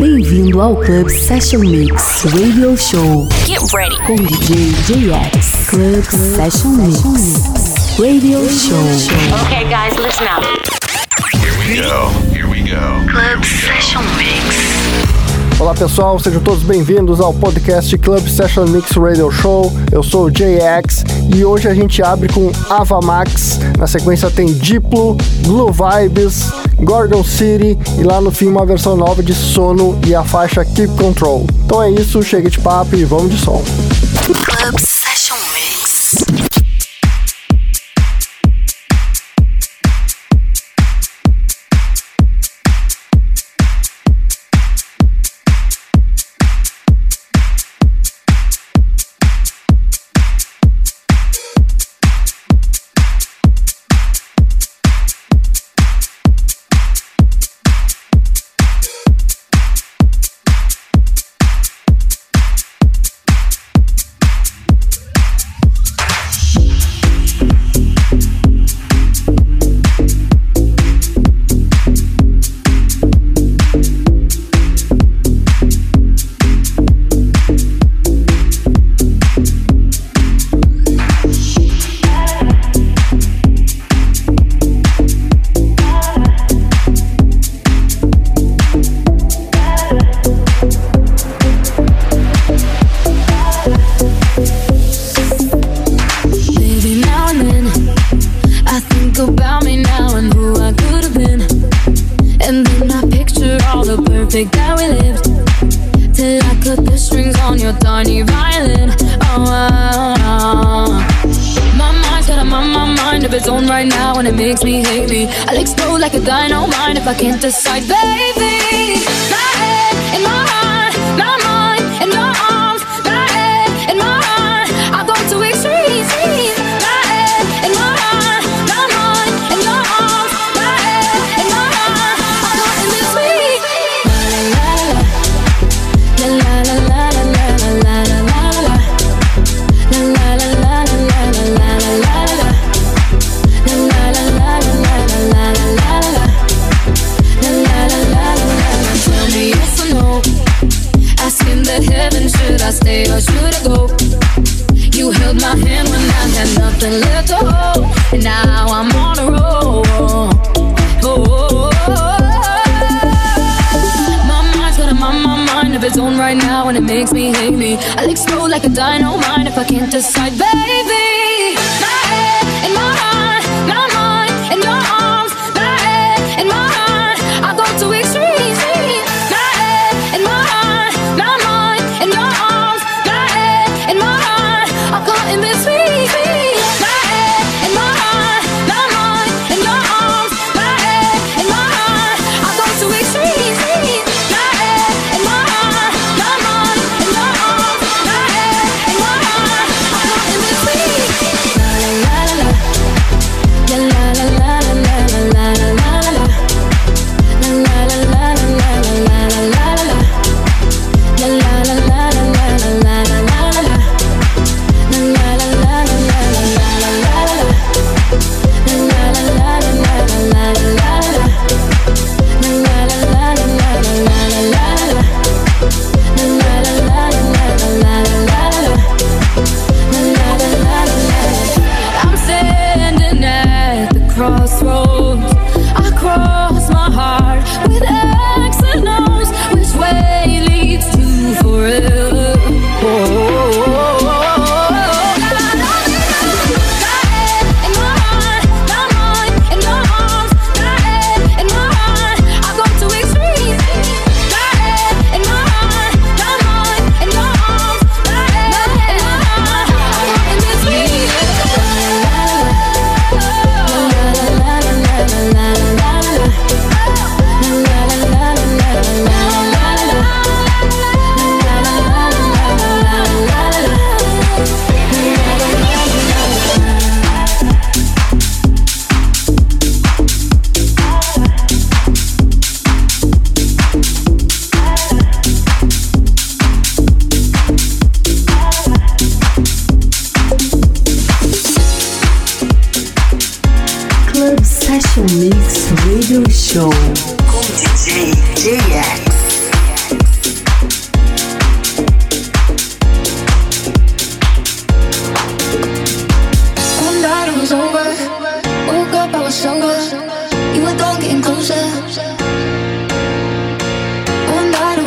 Bem-vindo ao Club Session Mix Radio Show. Get ready com DJ JX. Club, Session Mix Radio, Show. Show. Okay, guys, listen up. Here we go. Here we go. Club Session Mix. Olá pessoal, sejam todos bem-vindos ao podcast Club Session Mix Radio Show. Eu sou o JX e hoje a gente abre com Avamax. Na sequência tem Diplo, Blue Vibes, Gordon City e lá no fim uma versão nova de Sono e a faixa Keep Control. Então é isso, chega de papo e vamos de som. Club decide that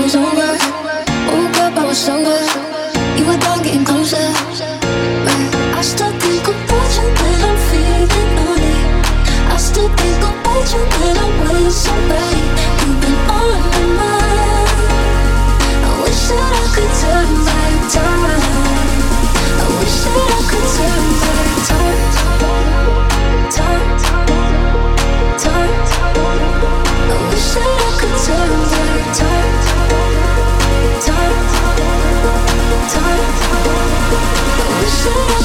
Was over. time. Wish I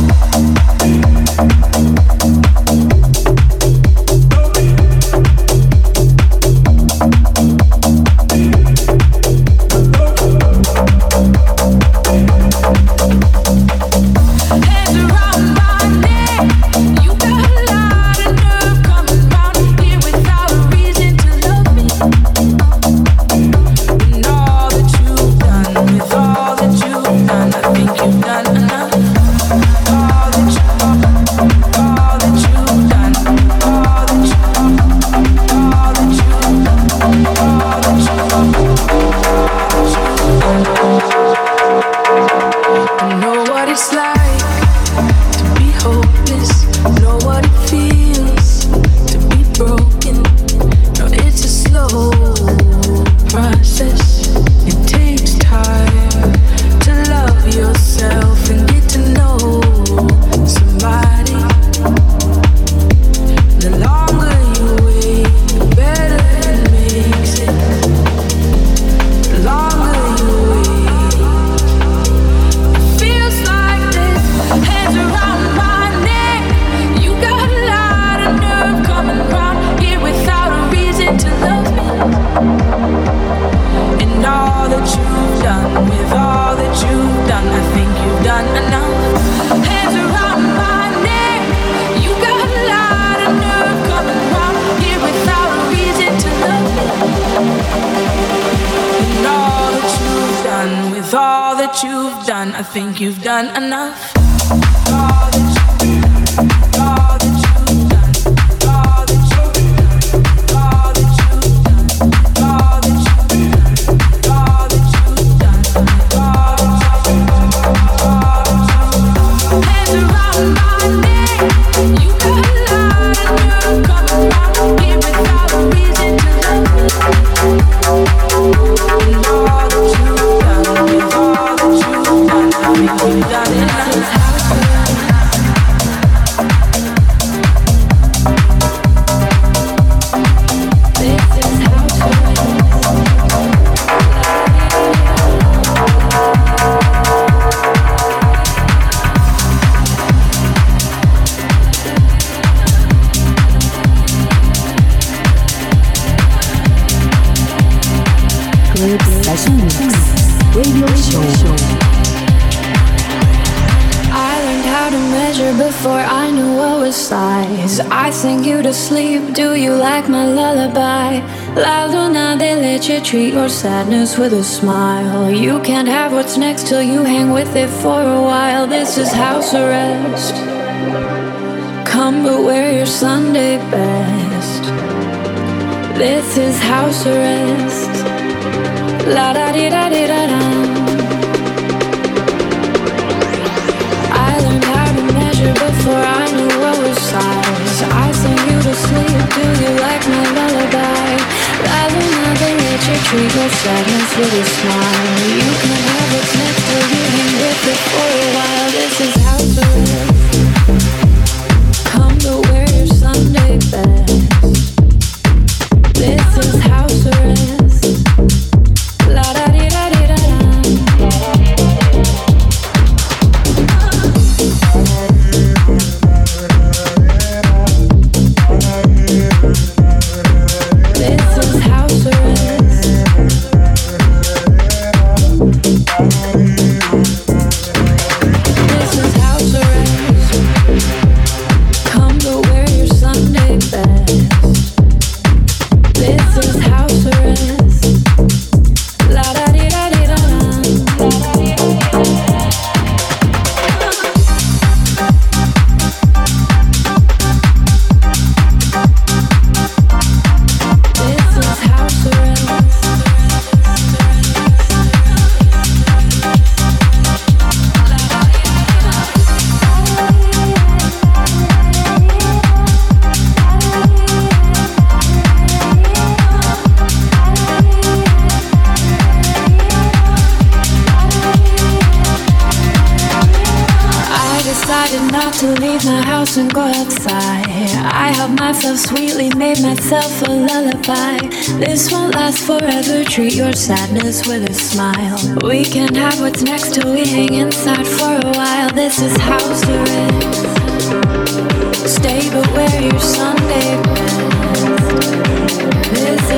Sadness with a smile. You can't have what's next till you hang with it for a while. This is house arrest. Come but wear your Sunday best. This is house arrest. La da di da di da da. I learned how to measure before I knew what was size. I sing you to sleep. Do you like my lullaby? You treat your sadness with a smile. You can have what's next till you with it for a while. Treat your sadness with a smile. We can have what's next till we hang inside for a while. This is house arrest. Stay but wear your Sunday best. This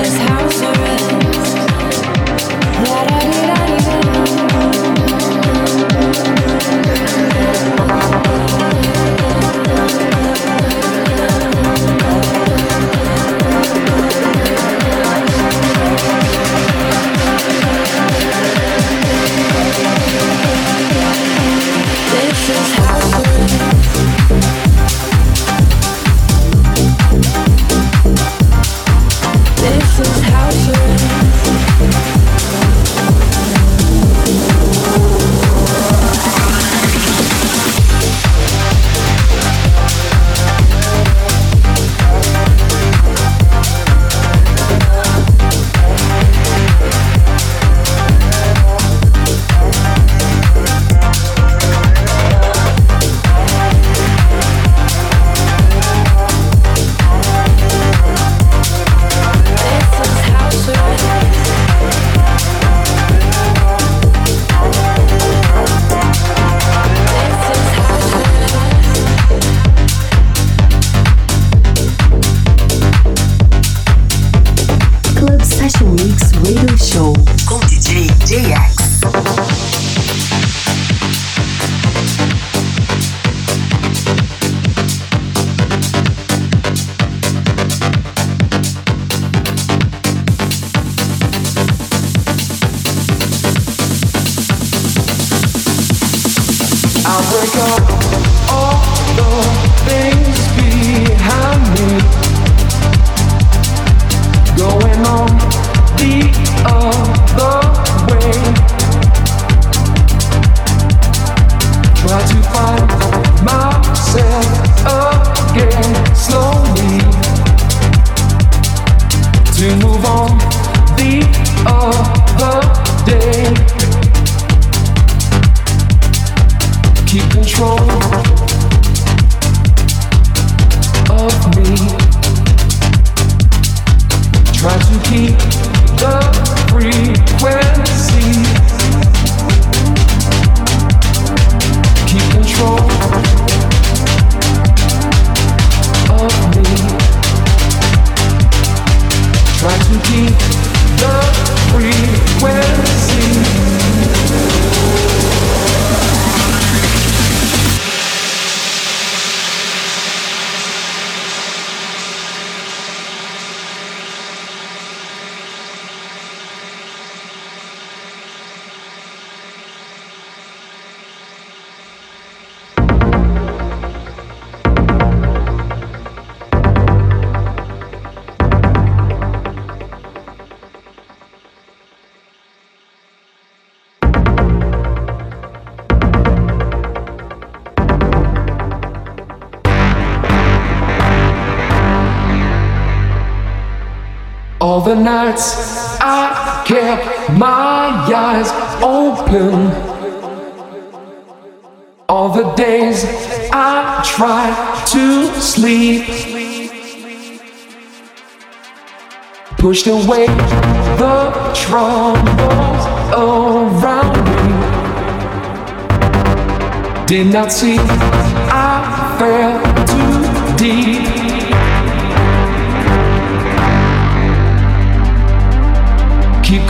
Try my eyes open. All the days I tried to sleep. Pushed away the troubles around me. Did not see I fell too deep.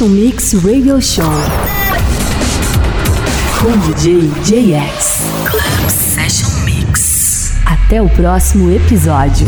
Session Mix Radio Show com DJ JX. Club Session Mix. Até o próximo episódio.